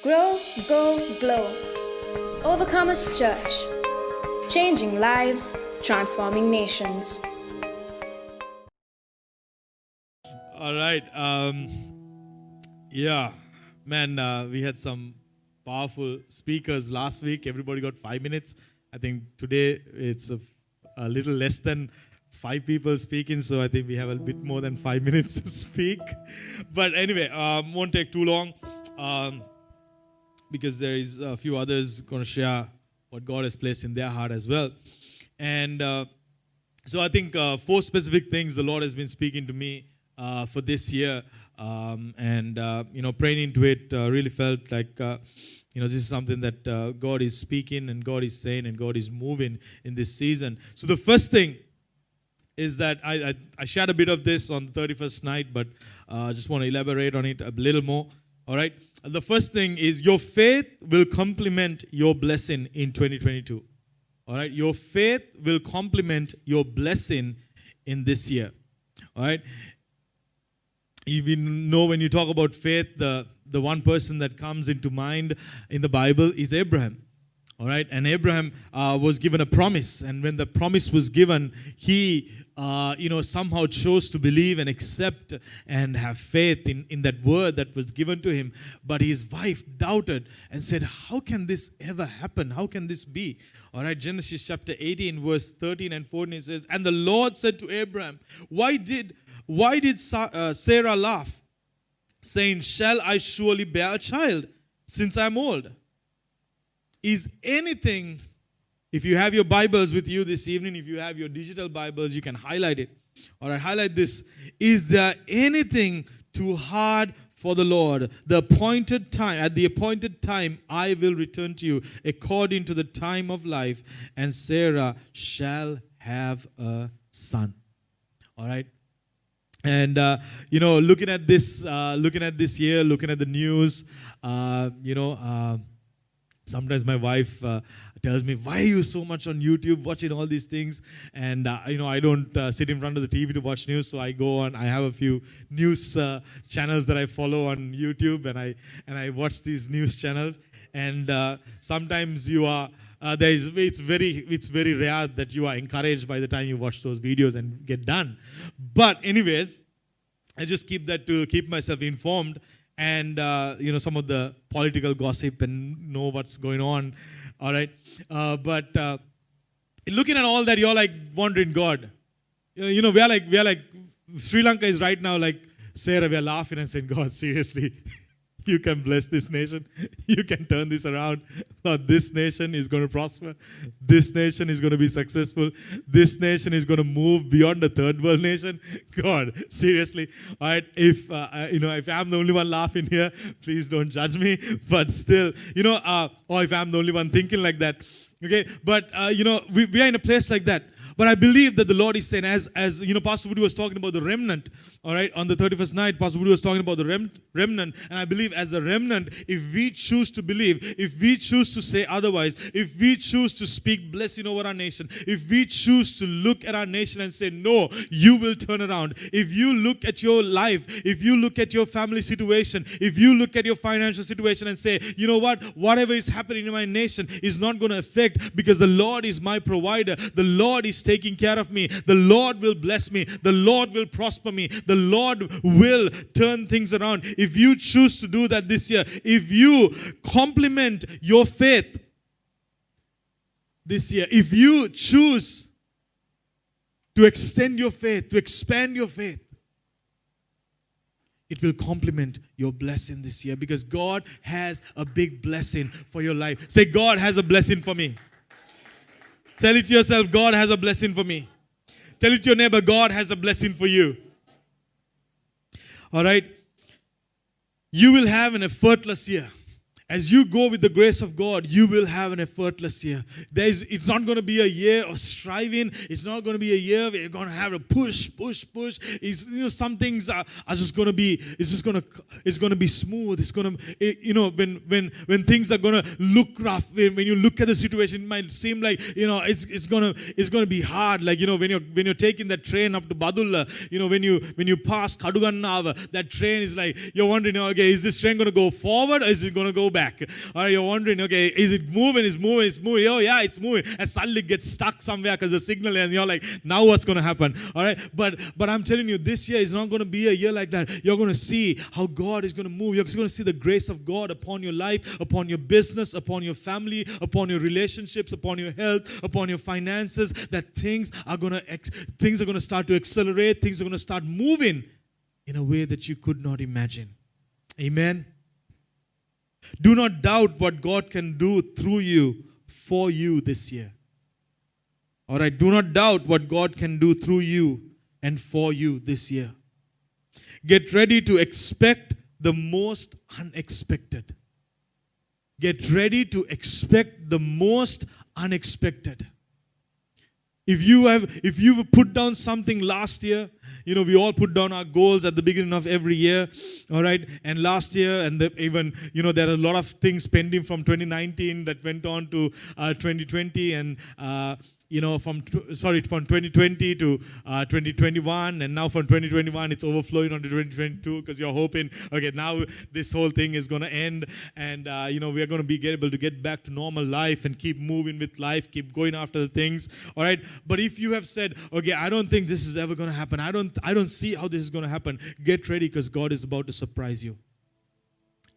Grow, Go, Glow. Overcomers Church. Changing lives, transforming nations. All right. Um, yeah, man, uh, we had some powerful speakers last week. Everybody got five minutes. I think today it's a, a little less than five people speaking, so I think we have a bit more than five minutes to speak. But anyway, um, won't take too long um, because there is a few others going to share what God has placed in their heart as well. And uh, so I think uh, four specific things the Lord has been speaking to me uh, for this year, um, and uh, you know, praying into it, uh, really felt like uh, you know this is something that God is speaking and God is saying and God is moving in this season. So the first thing is that I, I, I shared a bit of this on the 31st night, but I just want to elaborate on it a little more. All right. The first thing is your faith will complement your blessing in 2022. All right. Your faith will complement your blessing in this year. All right we know when you talk about faith, the, the one person that comes into mind in the Bible is Abraham. All right, and Abraham uh, was given a promise, and when the promise was given, he, uh, you know, somehow chose to believe and accept and have faith in, in that word that was given to him. But his wife doubted and said, How can this ever happen? How can this be? All right, Genesis chapter 18, verse 13 and 14, it says, And the Lord said to Abraham, Why did why did uh, Sarah laugh, saying, Shall I surely bear a child since I'm old? Is anything, if you have your Bibles with you this evening, if you have your digital Bibles, you can highlight it. All right, highlight this. Is there anything too hard for the Lord? The appointed time, at the appointed time, I will return to you according to the time of life, and Sarah shall have a son. All right and uh, you know looking at this uh, looking at this year looking at the news uh, you know uh, sometimes my wife uh, tells me why are you so much on youtube watching all these things? And uh, you know i don't sit in front of the tv to watch news so i go on i have a few news channels that i follow on youtube and i and i watch these news channels. And sometimes you are uh, there is it's very it's very rare that you are encouraged by the time you watch those videos and get done. But anyways i just keep that to keep myself informed and uh, you know some of the political gossip and know what's going on all right? Uh, but uh, looking at all that you're like wondering god you know we are like we are like sri lanka is right now like sarah we are laughing and saying god seriously you can bless this nation. You can turn this around. Lord, this nation is going to prosper. This nation is going to be successful. This nation is going to move beyond the third world nation. God, seriously. All right, if uh, you know, if I'm the only one laughing here, please don't judge me. But still, you know, uh, or if I'm the only one thinking like that, okay. But uh, you know, we, we are in a place like that but I believe that the Lord is saying, as, as you know, Pastor Woody was talking about the remnant, all right, on the 31st night, Pastor Woody was talking about the rem- remnant. And I believe as a remnant, if we choose to believe, if we choose to say otherwise, if we choose to speak blessing over our nation, if we choose to look at our nation and say, no, you will turn around. If you look at your life, if you look at your family situation, if you look at your financial situation and say, you know what, whatever is happening in my nation is not going to affect because the Lord is my provider. The Lord is taking care of me. The Lord will bless me. The Lord will prosper me. The Lord will turn things around. If you choose to do that this year, if you complement your faith this year, if you choose to extend your faith, to expand your faith, it will complement your blessing this year because God has a big blessing for your life. Say, God has a blessing for me. Tell it to yourself, God has a blessing for me. Tell it to your neighbor, God has a blessing for you. All right? You will have an effortless year as you go with the grace of God, you will have an effortless year. There's, it's not going to be a year of striving. It's not going to be a year where you're going to have a push, push, push. It's, you know, some things are, are just going to be, it's just going to, it's going to be smooth. It's going to, it, you know, when, when, when things are going to look rough, when, when you look at the situation, it might seem like, you know, it's, it's going to, it's going to be hard. Like, you know, when you're, when you're taking that train up to Badulla, you know, when you, when you pass Kadugannava, that train is like, you're wondering, okay, is this train going to go forward or is it going to go back? Back. Right, you're wondering, okay, is it moving? It's moving, it's moving. Oh, yeah, it's moving. And suddenly gets stuck somewhere because the signal, and you're like, now what's going to happen? All right, but but I'm telling you, this year is not going to be a year like that. You're going to see how God is going to move. You're going to see the grace of God upon your life, upon your business, upon your family, upon your relationships, upon your health, upon your finances. That things are going to ex- things are going to start to accelerate. Things are going to start moving in a way that you could not imagine. Amen. Do not doubt what God can do through you for you this year. All right, do not doubt what God can do through you and for you this year. Get ready to expect the most unexpected. Get ready to expect the most unexpected. If you have if you've put down something last year you know, we all put down our goals at the beginning of every year, all right? And last year, and the, even, you know, there are a lot of things pending from 2019 that went on to uh, 2020, and uh, you know, from sorry, from 2020 to uh, 2021, and now from 2021 it's overflowing onto 2022 because you're hoping, okay, now this whole thing is going to end, and uh, you know we are going to be able to get back to normal life and keep moving with life, keep going after the things. All right, but if you have said, okay, I don't think this is ever going to happen, I don't, I don't see how this is going to happen, get ready because God is about to surprise you.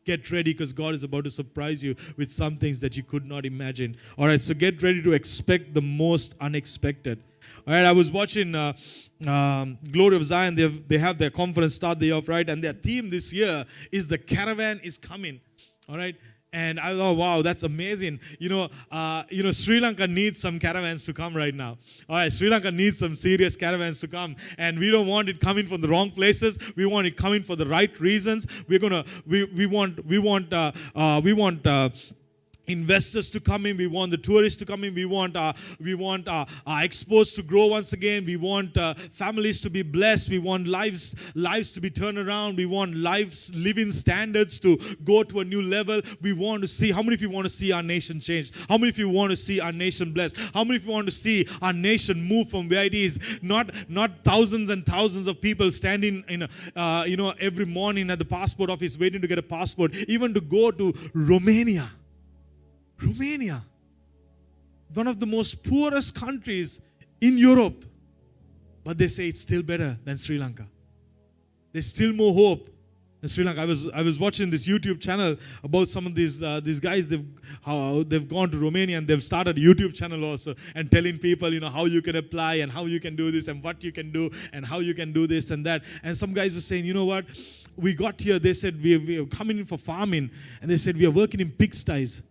Get ready because God is about to surprise you with some things that you could not imagine. All right, so get ready to expect the most unexpected. All right, I was watching uh, um, Glory of Zion. They have, they have their conference start the year off, right? And their theme this year is the caravan is coming. All right, and I thought, wow, that's amazing. You know, uh, you know, Sri Lanka needs some caravans to come right now. All right, Sri Lanka needs some serious caravans to come, and we don't want it coming from the wrong places. We want it coming for the right reasons. We're gonna, we, we want, we want, uh, uh, we want. Uh, investors to come in. We want the tourists to come in. We want uh, we want uh, our exports to grow once again. We want uh, families to be blessed. We want lives lives to be turned around. We want lives living standards to go to a new level. We want to see how many of you want to see our nation change? How many of you want to see our nation blessed? How many of you want to see our nation move from where it is? Not not thousands and thousands of people standing in uh, you know every morning at the passport office waiting to get a passport. Even to go to Romania Romania, one of the most poorest countries in Europe, but they say it's still better than Sri Lanka. There's still more hope in Sri Lanka. I was I was watching this YouTube channel about some of these uh, these guys. They've how they've gone to Romania and they've started a YouTube channel also and telling people you know how you can apply and how you can do this and what you can do and how you can do this and that. And some guys were saying, you know what, we got here. They said we we are coming in for farming, and they said we are working in pigsties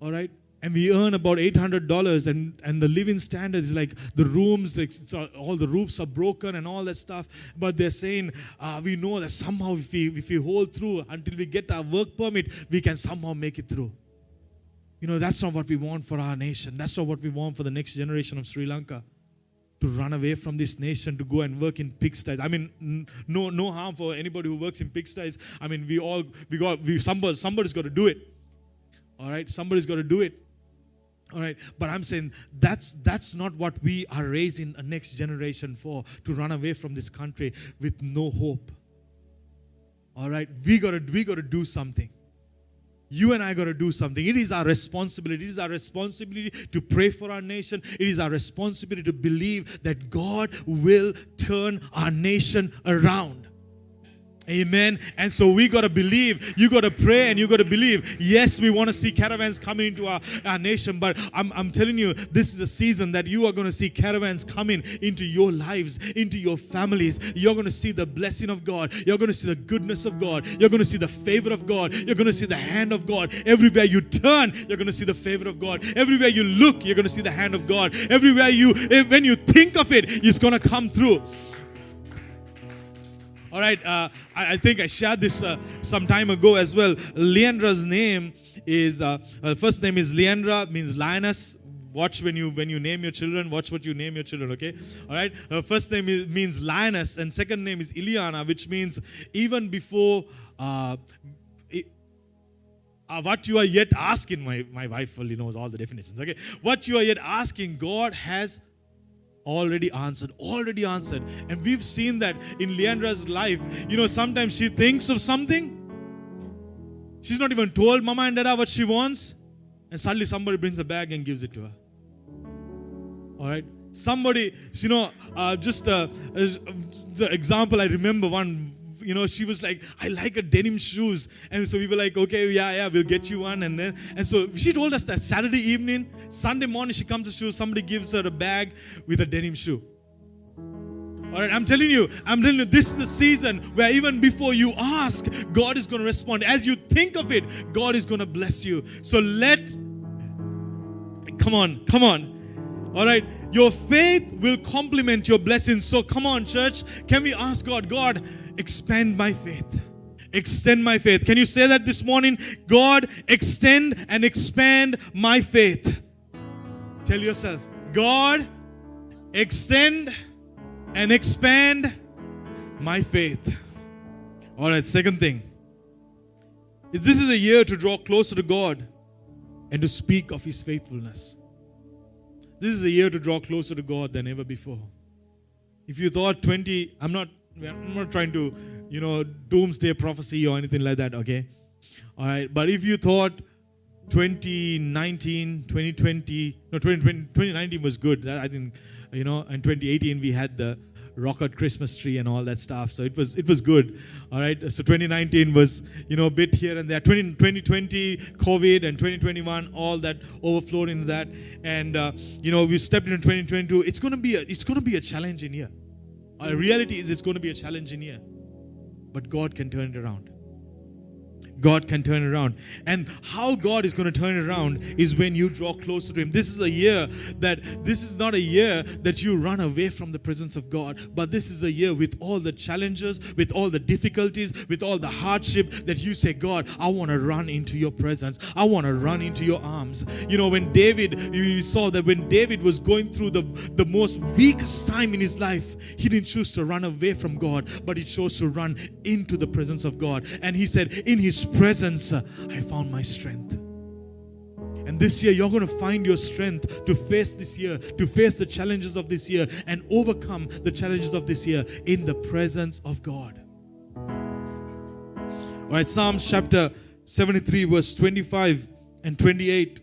all right and we earn about $800 and, and the living standard is like the rooms like all the roofs are broken and all that stuff but they're saying uh, we know that somehow if we, if we hold through until we get our work permit we can somehow make it through you know that's not what we want for our nation that's not what we want for the next generation of sri lanka to run away from this nation to go and work in pigsties. I mean, no, no harm for anybody who works in pigsties. I mean, we all, we got, we somebody, somebody's got to do it. All right, somebody's got to do it. All right, but I'm saying that's that's not what we are raising a next generation for to run away from this country with no hope. All right, we gotta we gotta do something. You and I got to do something. It is our responsibility. It is our responsibility to pray for our nation. It is our responsibility to believe that God will turn our nation around. Amen. And so we got to believe. You got to pray and you got to believe. Yes, we want to see caravans coming into our, our nation, but I'm, I'm telling you, this is a season that you are going to see caravans coming into your lives, into your families. You're going to see the blessing of God. You're going to see the goodness of God. You're going to see the favor of God. You're going to see the hand of God. Everywhere you turn, you're going to see the favor of God. Everywhere you look, you're going to see the hand of God. Everywhere you, eh, when you think of it, it's going to come through. All right, uh, I, think I shared this uh, some time ago as well. Leandra's name is uh, first name is Leandra, means lioness. Watch when you when you name your children. Watch what you name your children. Okay, all right. Her first name is, means lioness, and second name is Iliana, which means even before. Uh, uh, what you are yet asking, my, my wife fully knows all the definitions. Okay, what you are yet asking, God has already answered, already answered. And we've seen that in Leandra's life. You know, sometimes she thinks of something, She's not even told mama and dada what she wants. And suddenly somebody brings a bag and gives it to her. All right. Somebody, you know, uh, just uh, the example I remember one you know, she was like, I like a denim shoes. And so we were like, okay, yeah, yeah, we'll get you one. And then, and so she told us that Saturday evening, Sunday morning, she comes to shoe, somebody gives her a bag with a denim shoe. All right, I'm telling you, I'm telling you, this is the season where even before you ask, God is going to respond. As you think of it, God is going to bless you. So let, come on, come on. All right, your faith will complement your blessings. So come on, church. Can we ask God, God, expand my faith? Extend my faith. Can you say that this morning? God, extend and expand my faith. Tell yourself, God, extend and expand my faith. All right, second thing. This is a year to draw closer to God and to speak of His faithfulness. This is a year to draw closer to God than ever before. If you thought 20, I'm not I'm not trying to, you know, doomsday prophecy or anything like that, okay? All right, but if you thought 2019, 2020, no, 2020, 2019 was good. I think, you know, in 2018 we had the rocket Christmas tree and all that stuff. So it was it was good. All right. So 2019 was you know a bit here and there. 20, 2020 COVID and 2021 all that overflowed into that. And uh, you know we stepped into 2022. It's gonna be a it's gonna be a challenging year. Our reality is it's to be a challenge in here. but God can turn it around. God can turn around. And how God is going to turn around is when you draw closer to Him. This is a year that this is not a year that you run away from the presence of God, but this is a year with all the challenges, with all the difficulties, with all the hardship that you say, God, I want to run into your presence. I want to run into your arms. You know, when David, you saw that when David was going through the, the most weakest time in his life, he didn't choose to run away from God, but he chose to run into the presence of God. And he said, in his presence, uh, I found my strength. And this year, you're going to find your strength to face this year, to face the challenges of this year, and overcome the challenges of this year in the presence of God. All right, Psalms chapter 73, verse 25 and 28.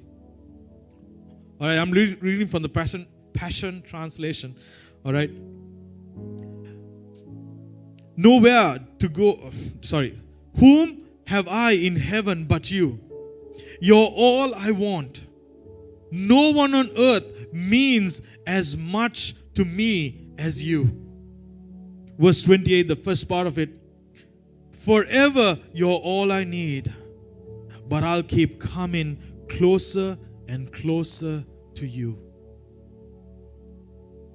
All right, I'm re- reading from the Passion, Passion Translation. All right. Nowhere to go, sorry. Whom have I in heaven but you? You're all I want. No one on earth means as much to me as you. Verse 28, the first part of it. Forever you're all I need, but I'll keep coming closer and closer to you.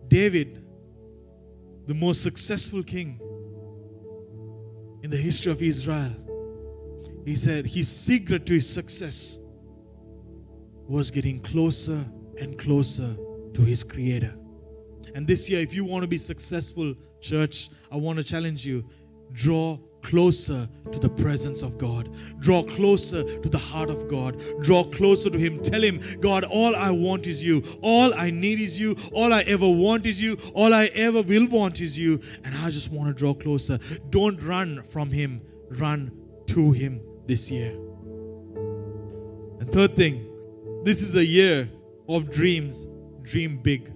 David, the most successful king in the history of Israel, he said his secret to his success was getting closer and closer to his creator. And this year, if you want to be successful, church, I want to challenge you draw closer to the presence of God. Draw closer to the heart of God. Draw closer to Him. Tell Him, God, all I want is you. All I need is you. All I ever want is you. All I ever will want is you. And I just want to draw closer. Don't run from Him, run to Him this year. And third thing, this is a year of dreams. Dream big.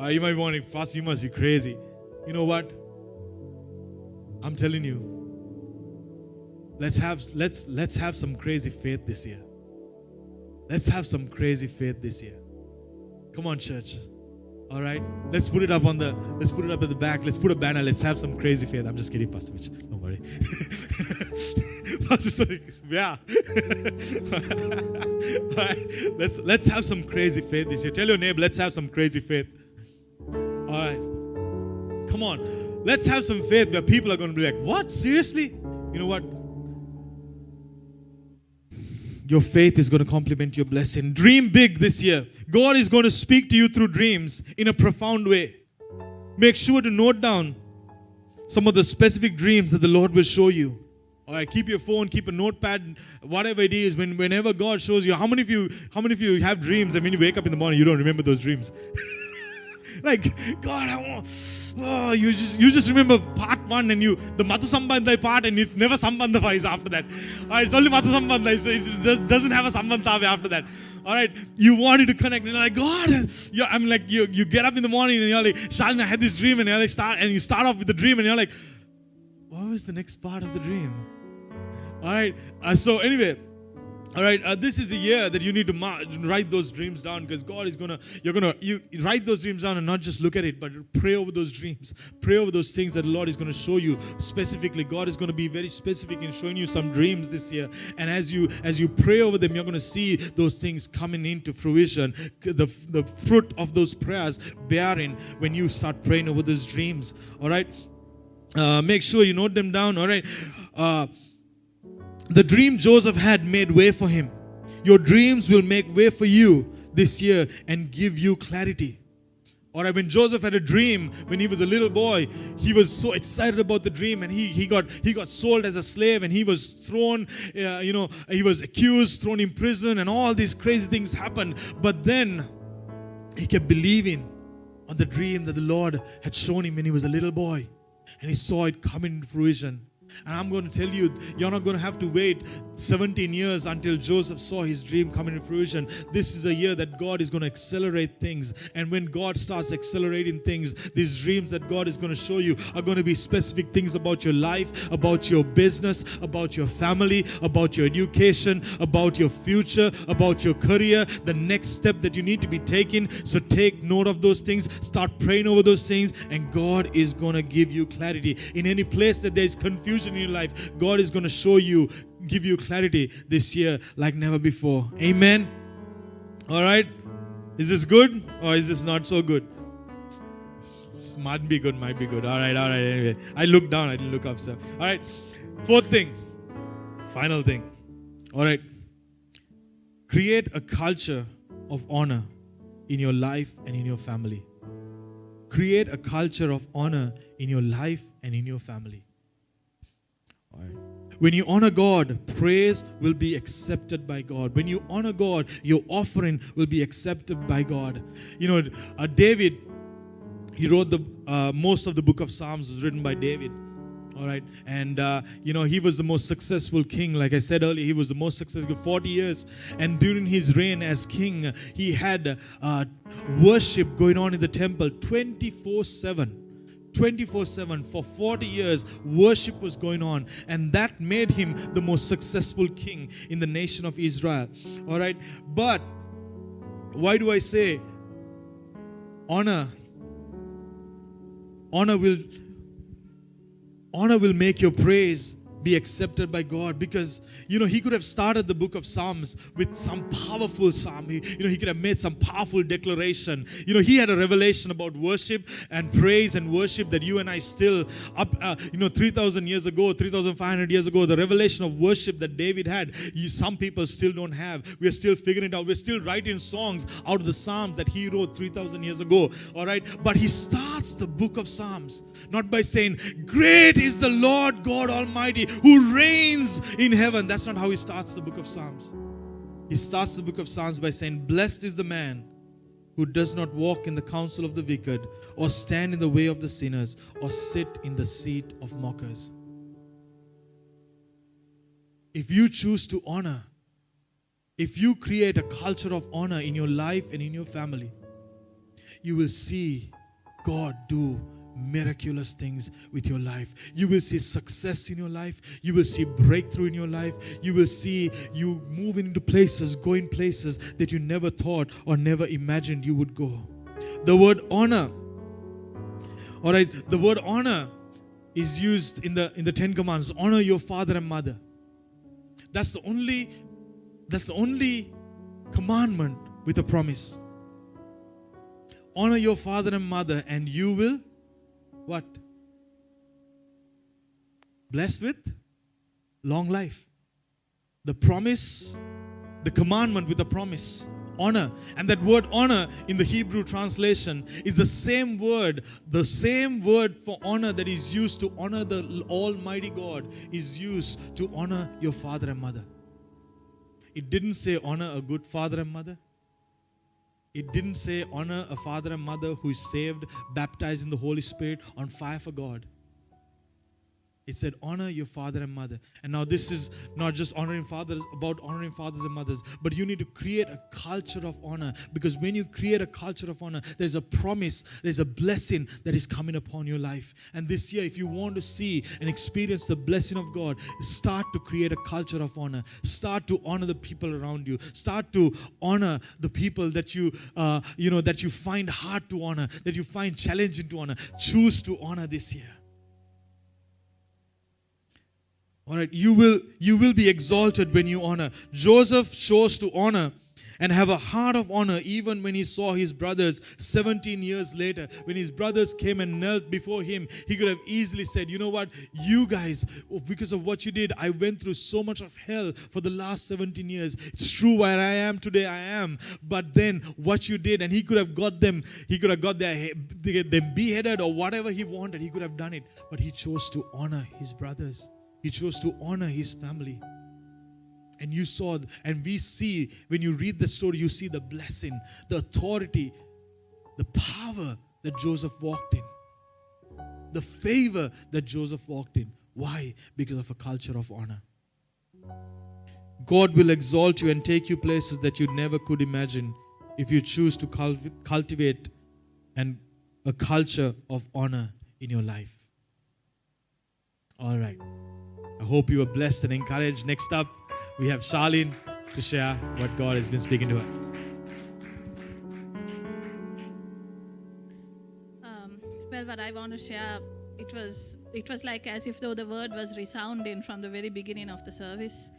Uh, you might be wondering, Fast, you must be crazy. You know what? I'm telling you, let's have let's let's have some crazy faith this year. Let's have some crazy faith this year. Come on, church. All right, let's put it up on the let's put it up at the back. Let's put a banner. Let's have some crazy faith. I'm just kidding, Pastor Mitch. Don't worry. Pastor yeah. All right, let's let's have some crazy faith this year. Tell your neighbor, let's have some crazy faith. All right, come on, let's have some faith where people are going to be like, "What? Seriously? You know what? Your faith is going to complement your blessing. Dream big this year. God is going to speak to you through dreams in a profound way. Make sure to note down some of the specific dreams that the Lord will show you. All right, keep your phone, keep a notepad, whatever it is. When whenever God shows you, how many of you, how many of you have dreams, and when you wake up in the morning, you don't remember those dreams? like, God, I want, oh, you just you just remember part one and you the Matu Sambandha part and it never Sambandha is after that. All right, it's only Matu Sambandha. It doesn't have a Sambandha after that. All right, you wanted to connect, and you're like, God, yeah, I'm like, you, you get up in the morning and you're like, Shalin, I had this dream, and you're like, start, and you start off with the dream, and you're like, what was the next part of the dream? All right, uh, so anyway, all right, uh, this is a year that you need to write those dreams down because God is gonna, you're gonna, you write those dreams down and not just look at it, but pray over those dreams, pray over those things that the Lord is gonna show you specifically. God is gonna be very specific in showing you some dreams this year, and as you as you pray over them, you're gonna see those things coming into fruition. The the fruit of those prayers bearing when you start praying over those dreams. All right, uh, make sure you note them down. All right. Uh, the dream Joseph had made way for him. Your dreams will make way for you this year and give you clarity. Or when Joseph had a dream when he was a little boy, he was so excited about the dream, and he, he got he got sold as a slave, and he was thrown, uh, you know, he was accused, thrown in prison, and all these crazy things happened. But then he kept believing on the dream that the Lord had shown him when he was a little boy, and he saw it come into fruition. And I'm going to tell you, you're not going to have to wait 17 years until Joseph saw his dream come into fruition. This is a year that God is going to accelerate things. And when God starts accelerating things, these dreams that God is going to show you are going to be specific things about your life, about your business, about your family, about your education, about your future, about your career, the next step that you need to be taking. So take note of those things, start praying over those things, and God is going to give you clarity. In any place that there's confusion, in your life, God is going to show you, give you clarity this year like never before. Amen. All right. Is this good or is this not so good? This might be good, might be good. All right, all right. Anyway, I looked down, I didn't look up, sir. All right. Fourth thing, final thing. All right. Create a culture of honor in your life and in your family. Create a culture of honor in your life and in your family. When you honor God, praise will be accepted by God. When you honor God, your offering will be accepted by God. You know, uh, David, he wrote the uh, most of the book of Psalms was written by David. All right, and uh, you know he was the most successful king. Like I said earlier, he was the most successful 40 years, and during his reign as king, he had uh, worship going on in the temple 24/7 24 7 for 40 years worship was going on and that made him the most successful king in the nation of israel. All right? But why do i say honor honor will honor will make your praise be accepted by God because you know he could have started the book of Psalms with some powerful psalm. He, you know he could have made some powerful declaration. You know he had a revelation about worship and praise and worship that you and I still up uh, you know 3000 years ago, 3500 years ago the revelation of worship that David had, you, some people still don't have. We are still figuring it out. We're still writing songs out of the psalms that he wrote 3000 years ago. All right? But he starts the book of Psalms not by saying, Great is the Lord God Almighty who reigns in heaven. That's not how he starts the book of Psalms. He starts the book of Psalms by saying, Blessed is the man who does not walk in the counsel of the wicked, or stand in the way of the sinners, or sit in the seat of mockers. If you choose to honor, if you create a culture of honor in your life and in your family, you will see God do miraculous things with your life. You will see success in your life. You will see breakthrough in your life. You will see you moving into places, going places that you never thought or never imagined you would go. The word honor, all right, the word honor is used in the in the Ten Commandments. Honor your father and mother. That's the only that's the only commandment with a promise. Honor your father and mother, and you will what? Blessed with long life. The promise, the commandment with the promise honor. And that word honor in the Hebrew translation is the same word, the same word for honor that is used to honor the Almighty God is used to honor your father and mother. It didn't say honor a good father and mother. It didn't say honor a father and mother who is saved, baptized in the Holy Spirit, on fire for God. It said, honor your father and mother. And now, this is not just honoring fathers, about honoring fathers and mothers, but you need to create a culture of honor. Because when you create a culture of honor, there's a promise, there's a blessing that is coming upon your life. And this year, if you want to see and experience the blessing of God, start to create a culture of honor. Start to honor the people around you. Start to honor the people that you, uh, you know, that you find hard to honor, that you find challenging to honor. Choose to honor this year. All right, you will you will be exalted when you honor. Joseph chose to honor and have a heart of honor even when he saw his brothers 17 years later. When his brothers came and knelt before him he could have easily said you know what? You guys oh, because of what you did i went through so much of hell for the last 17 years. It's true where i am today i am. But then what you did and he could have got them he could have got their them beheaded or whatever he wanted he could have done it. But he chose to honor his brothers he chose to honor his family. And you saw, and we see, when you read the story, you see the blessing, the authority, the power that Joseph walked in, the favor that Joseph walked in. Why? Because of a culture of honor. God will exalt you and take you places that you never could imagine if you choose to cultivate and a culture of honor in your life. All right. I hope you are blessed and encouraged. Next up, we have Charlene to share what God has been speaking to her. Um, well, what I want to share, it was it was like as if though the word was resounding from the very beginning of the service,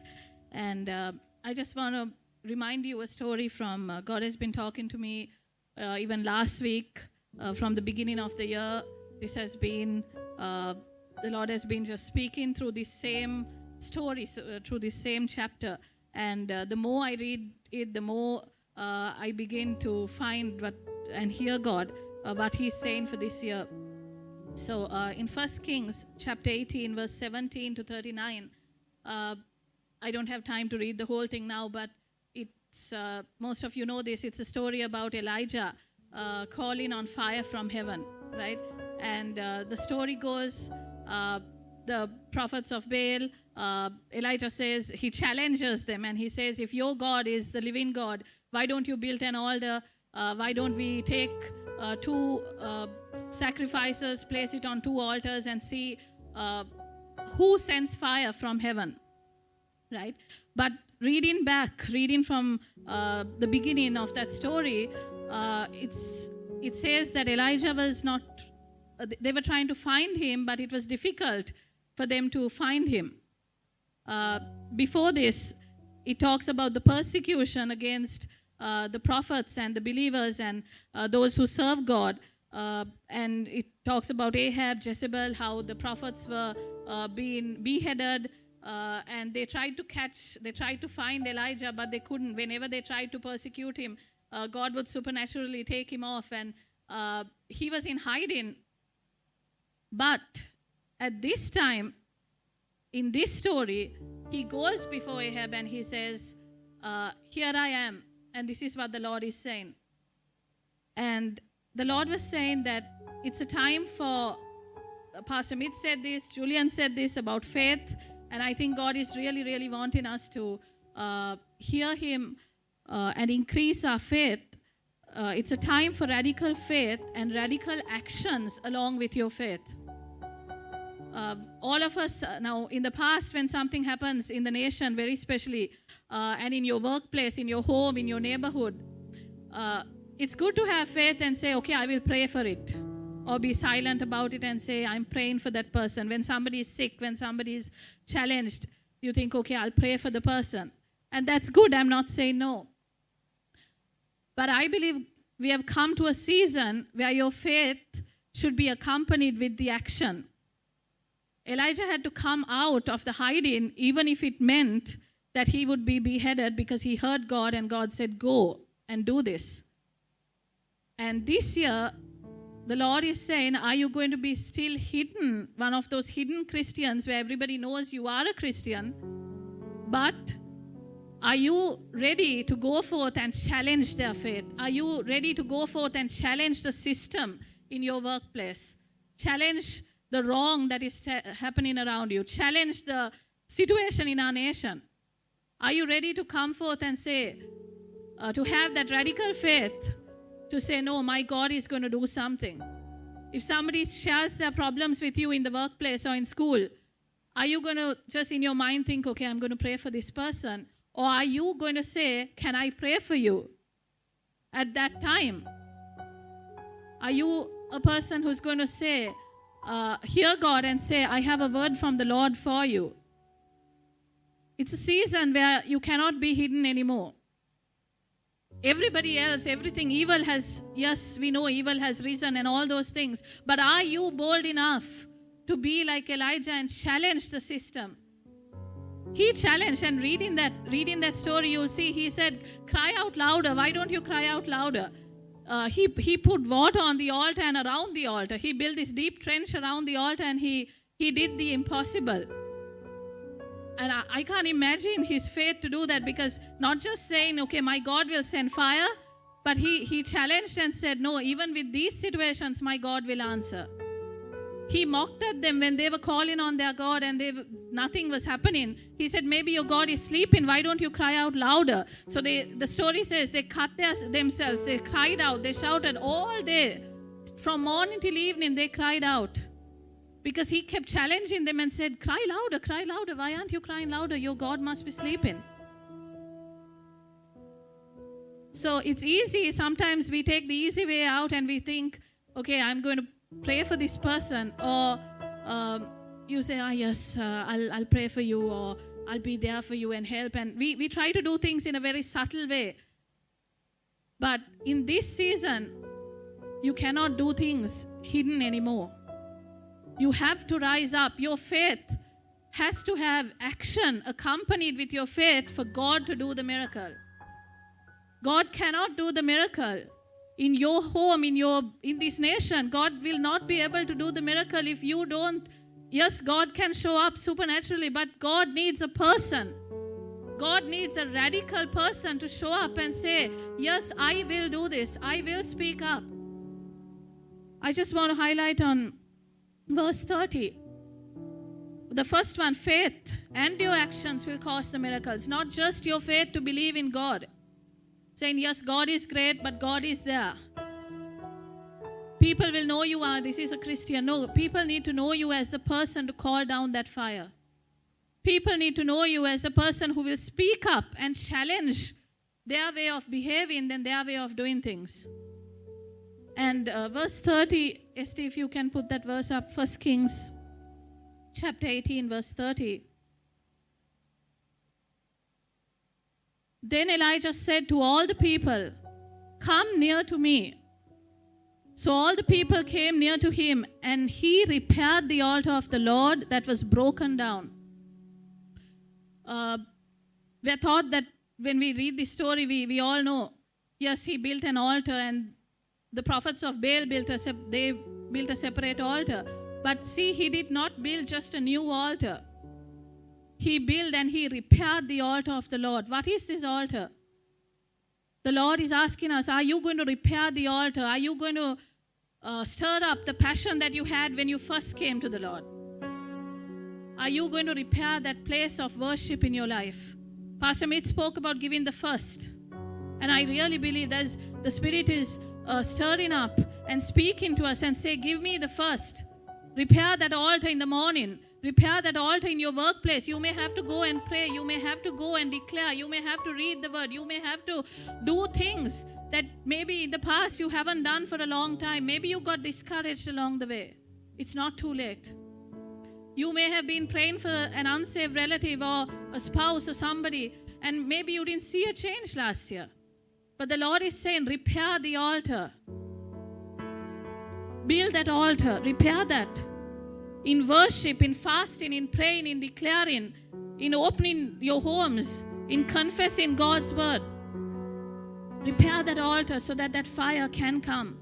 and uh, I just want to remind you a story from uh, God has been talking to me uh, even last week uh, from the beginning of the year. This has been uh, the Lord has been just speaking through the same story, uh, through the same chapter. And uh, the more I read it, the more uh, I begin to find what and hear God uh, what He's saying for this year. So uh, in First Kings chapter 18, verse 17 to 39, uh, I don't have time to read the whole thing now, but it's most of you know this. It's a story about Elijah calling on fire from heaven, right? And the story goes the prophets of Baal, uh, Elijah says, he challenges them and he says, If your God is the living God, why don't you build an altar? Uh, why don't we take uh, two uh, sacrifices, place it on two altars, and see uh, who sends fire from heaven? Right? But reading back, reading from the beginning of that story, it's, it says that Elijah was not uh, they were trying to find him, but it was difficult for them to find him. Uh, before this, it talks about the persecution against uh, the prophets and the believers and uh, those who serve God. Uh, and it talks about Ahab, Jezebel, how the prophets were uh, being beheaded. and they tried to catch, they tried to find Elijah, but they couldn't. Whenever they tried to persecute him, God would supernaturally take him off. And he was in hiding but at this time, in this story, he goes before Ahab and he says, uh, Here I am. And this is what the Lord is saying. And the Lord was saying that it's a time for, uh, Pastor Mitch said this, Julian said this about faith. And I think God is really, really wanting us to uh, hear Him uh, and increase our faith. Uh, it's a time for radical faith and radical actions along with your faith. Uh, all of us uh, now in the past when something happens in the nation very especially uh, and in your workplace in your home in your neighborhood uh, it's good to have faith and say okay i will pray for it or be silent about it and say i'm praying for that person. When somebody is sick when somebody is challenged you think okay i'll pray for the person. And that's good i'm not saying no but i believe we have come to a season where your faith should be accompanied with the action Elijah had to come out of the hiding, even if it meant that he would be beheaded because he heard God and God said, Go and do this. And this year, the Lord is saying, Are you going to be still hidden, one of those hidden Christians where everybody knows you are a Christian, but Are you ready to go forth and challenge their faith? Are you ready to go forth and challenge the system in your workplace? Challenge the wrong that is happening around you. Challenge the situation in our nation. Are you ready to come forth and say, uh, to have that radical faith to say, no, my God is going to do something? If somebody shares their problems with you in the workplace or in school, are you going to just in your mind think, okay, I'm going to pray for this person? Or are you going to say, can I pray for you at that time? Are you a person who's going to say, uh, hear God and say, I have a word from the Lord for you? It's a season where you cannot be hidden anymore. Everybody else, everything evil has, yes, we know evil has risen and all those things. But are you bold enough to be like Elijah and challenge the system? He challenged, and reading that, reading that story, you'll see he said, Cry out louder. Why don't you cry out louder? Uh, he, he put water on the altar and around the altar. He built this deep trench around the altar and he, he did the impossible. And I, I can't imagine his faith to do that because not just saying, okay, my God will send fire, but he, he challenged and said, no, even with these situations, my God will answer. He mocked at them when they were calling on their God and they, nothing was happening. He said, maybe your God is sleeping. Why don't you cry out louder? So they, the story says they cut their, themselves. They cried out. They shouted all day. From morning till evening, they cried out because he kept challenging them and said, Cry louder, cry louder. Why aren't you crying louder? Your God must be sleeping. So it's easy. Sometimes we take the easy way out and we think, okay, I'm going to pray for this person. Or um, you say, ah, yes, uh, I'll, I'll pray for you, or I'll be there for you and help. And we, we try to do things in a very subtle way. But in this season, you cannot do things hidden anymore. You have to rise up. Your faith has to have action accompanied with your faith for God to do the miracle. God cannot do the miracle in your home in your in this nation god will not be able to do the miracle if you don't yes god can show up supernaturally but god needs a person. God needs a radical person to show up and say yes i will do this. I will speak up. I just want to highlight on verse 30 the first one faith. And your actions will cause the miracles not just your faith to believe in god saying, Yes, God is great, but God is there. People will know you are, this is a Christian. No, people need to know you as the person to call down that fire. People need to know you as a person who will speak up and challenge their way of behaving than their way of doing things. And uh, verse 30, Esther, if you can put that verse up, First Kings chapter 18, verse 30. Then Elijah said to all the people, Come near to me. So all the people came near to him, and he repaired the altar of the Lord that was broken down. Uh, we thought that when we read this story, we, we all know, yes, he built an altar, and the prophets of Baal built a they built a separate altar. But see, he did not build just a new altar he built and he repaired the altar of the Lord. What is this altar? The Lord is asking us, Are you going to repair the altar? Are you going to uh, stir up the passion that you had when you first came to the Lord? Are you going to repair that place of worship in your life? Pastor Mead spoke about giving the first. And I really believe that the Spirit is uh, stirring up and speaking to us and say, Give me the first. Repair that altar in the morning. Repair that altar in your workplace. You may have to go and pray. You may have to go and declare. You may have to read the word. You may have to do things that maybe in the past you haven't done for a long time. Maybe you got discouraged along the way. It's not too late. You may have been praying for an unsaved relative or a spouse or somebody, and maybe you didn't see a change last year. But the Lord is saying, repair the altar. Build that altar, repair that in worship, in fasting, in praying, in declaring, in opening your homes, in confessing God's word. Repair that altar so that that fire can come.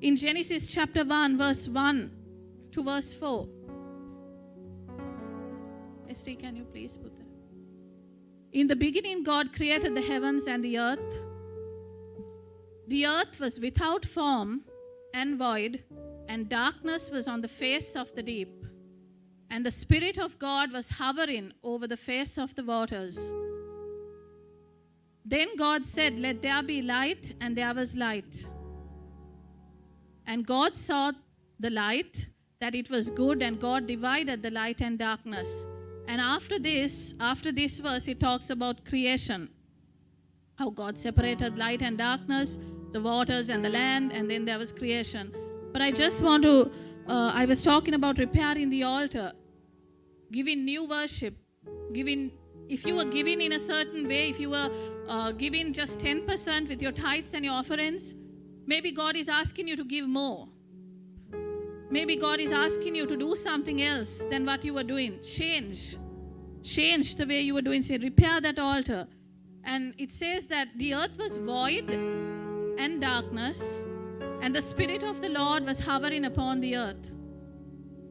In Genesis chapter 1, verse 1 to verse 4. Esther, can you please put that? In the beginning, God created the heavens and the earth. The earth was without form and void, and darkness was on the face of the deep. And the Spirit of God was hovering over the face of the waters. Then God said, Let there be light, and there was light. And God saw the light, that it was good, and God divided the light and darkness. And after this, after this verse, it talks about creation. How God separated light and darkness, the waters and the land, and then there was creation. But I just want to, uh, I was talking about repairing the altar, giving new worship, giving, if you were giving in a certain way, if you were uh, giving just 10% with your tithes and your offerings, maybe God is asking you to give more. Maybe God is asking you to do something else than what you were doing. Change. Change the way you were doing. Say, repair that altar. And it says that the earth was void and darkness, and the Spirit of the Lord was hovering upon the earth.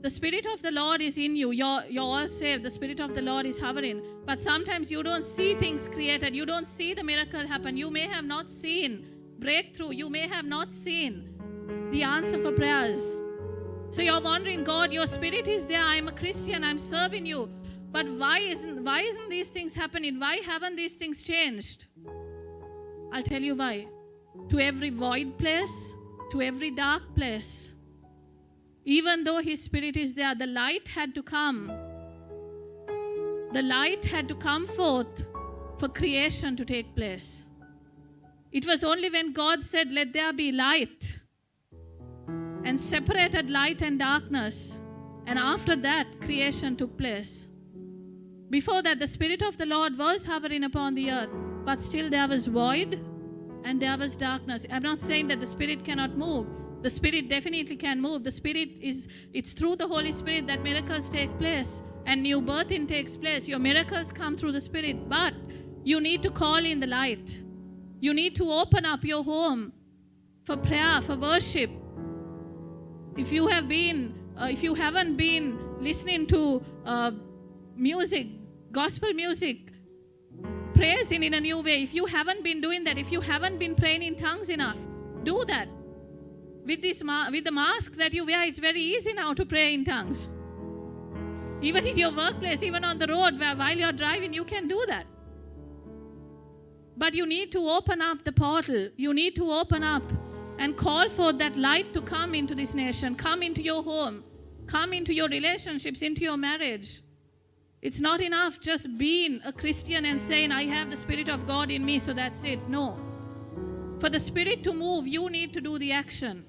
The Spirit of the Lord is in you. You're, you're all saved. The Spirit of the Lord is hovering. But sometimes you don't see things created. You don't see the miracle happen. You may have not seen breakthrough. You may have not seen the answer for prayers. So you're wondering, God, your spirit is there. I'm a Christian. I'm serving you. But why isn't why isn't these things happening? Why haven't these things changed? I'll tell you why. To every void place, to every dark place, even though his spirit is there, the light had to come. The light had to come forth for creation to take place. It was only when God said, Let there be light, and separated light and darkness. And after that, creation took place. Before that, the Spirit of the Lord was hovering upon the earth, but still there was void and there was darkness. I'm not saying that the Spirit cannot move. The Spirit definitely can move. The Spirit is, it's through the Holy Spirit that miracles take place and new birthing takes place. Your miracles come through the Spirit, but you need to call in the light. You need to open up your home for prayer, for worship, if you have been, uh, if you haven't been listening to uh, music, gospel music, praising in a new way, if you haven't been doing that, if you haven't been praying in tongues enough, do that. With this ma- with the mask that you wear, it's very easy now to pray in tongues. Even in your workplace, even on the road, where while you're driving, you can do that. But you need to open up the portal. You need to open up and call for that light to come into this nation, come into your home, come into your relationships, into your marriage. It's not enough just being a Christian and saying, I have the Spirit of God in me, so that's it. No. For the Spirit to move, you need to do the action.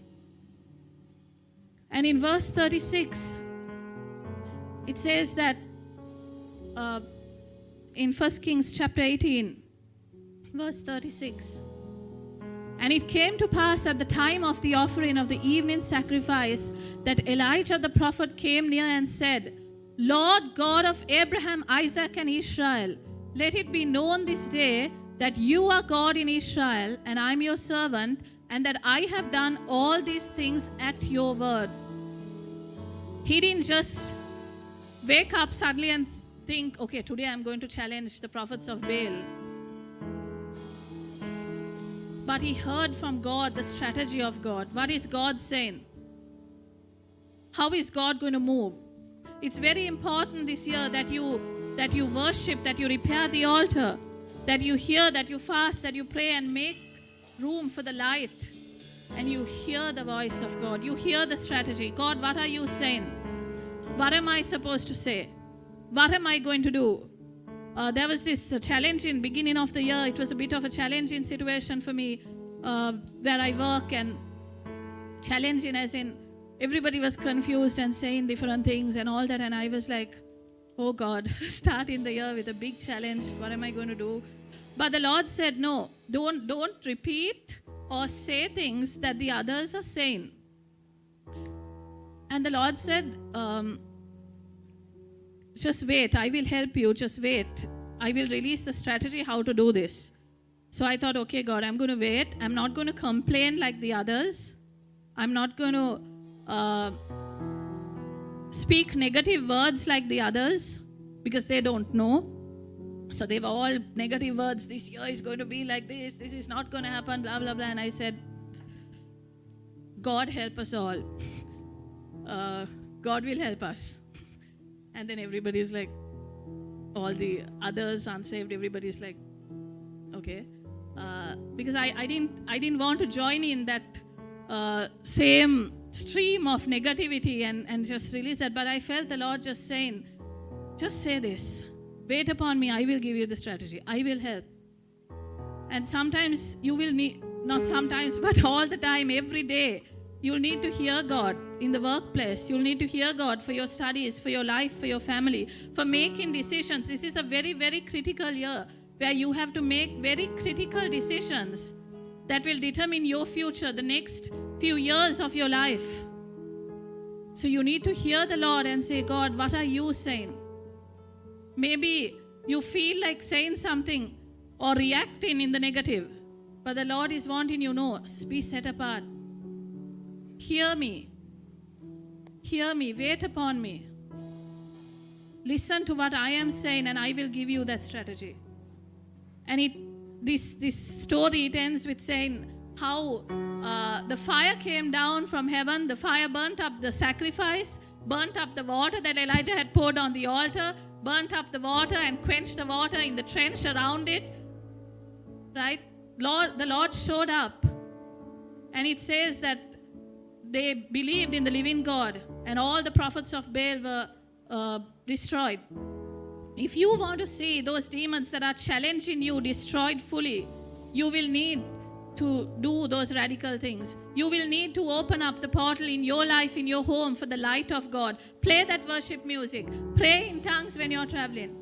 And in verse 36, it says that uh, in 1 Kings chapter 18, verse 36. And it came to pass at the time of the offering of the evening sacrifice that Elijah the prophet came near and said, Lord God of Abraham, Isaac, and Israel, let it be known this day that you are God in Israel, and I am your servant, and that I have done all these things at your word. He didn't just wake up suddenly and think, okay, today I'm going to challenge the prophets of Baal. But he heard from God the strategy of God. What is God saying? How is God going to move? It's very important this year that you that you worship, that you repair the altar, that you hear, that you fast, that you pray and make room for the light. And you hear the voice of God. You hear the strategy. God, what are you saying? What am I supposed to say? What am I going to do? Uh, there was this uh, challenge in beginning of the year. It was a bit of a challenging situation for me uh, where I work and challenging as in everybody was confused and saying different things and all that. And I was like, oh God, starting the year with a big challenge. What am I going to do? But the Lord said, no, don't, don't repeat or say things that the others are saying. And the Lord said, um, just wait, I will help you, just wait. I will release the strategy how to do this. So I thought, okay, God, I'm going to wait. I'm not going to complain like the others. I'm not going to uh, speak negative words like the others because they don't know. So they were all negative words. This year is going to be like this. This is not going to happen. Blah blah blah. And I said, God help us all. Uh, God will help us. And then everybody's like, all the others unsaved. Everybody's like, okay, uh, because I, I didn't I didn't want to join in that uh, same stream of negativity and and just release that. But I felt the Lord just saying, just say this. Wait upon me. I will give you the strategy. I will help. And sometimes you will need, not sometimes, but all the time, every day, you'll need to hear God in the workplace. You'll need to hear God for your studies, for your life, for your family, for making decisions. This is a very, very critical year where you have to make very critical decisions that will determine your future, the next few years of your life. So you need to hear the Lord and say, God, what are you saying? Maybe you feel like saying something or reacting in the negative, but the Lord is wanting you know, be set apart. Hear me. Hear me. Wait upon me. Listen to what I am saying, and I will give you that strategy. And it, this, this story it ends with saying how uh, the fire came down from heaven, the fire burnt up the sacrifice, burnt up the water that Elijah had poured on the altar, burnt up the water and quenched the water in the trench around it. Right? Lord, the Lord showed up. And it says that they believed in the living God, and all the prophets of Baal were uh, destroyed. If you want to see those demons that are challenging you destroyed fully, you will need to do those radical things. You will need to open up the portal in your life, in your home, for the light of God. Play that worship music. Pray in tongues when you're traveling.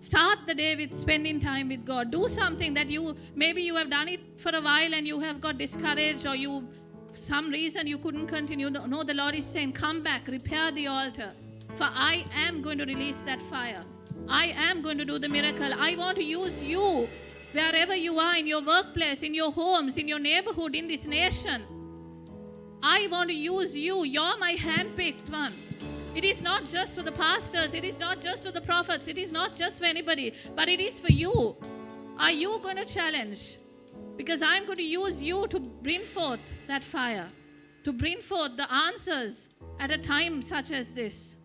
Start the day with spending time with God. Do something that you maybe you have done it for a while and you have got discouraged or you some reason you couldn't continue. No, the Lord is saying, Come back, repair the altar. For I am going to release that fire. I am going to do the miracle. I want to use you wherever you are in your workplace, in your homes, in your neighborhood, in this nation. I want to use you. You're my handpicked one. It is not just for the pastors, it is not just for the prophets, it is not just for anybody, but it is for you. Are you going to challenge? Because I'm going to use you to bring forth that fire, to bring forth the answers at a time such as this.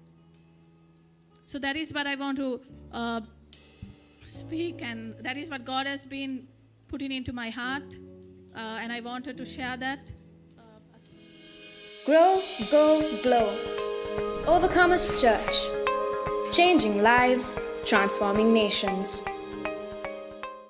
So that is what I want to uh, speak, and that is what God has been putting into my heart, uh, and I wanted to share that. Grow, go, glow. Overcomers Church. Changing lives, transforming nations.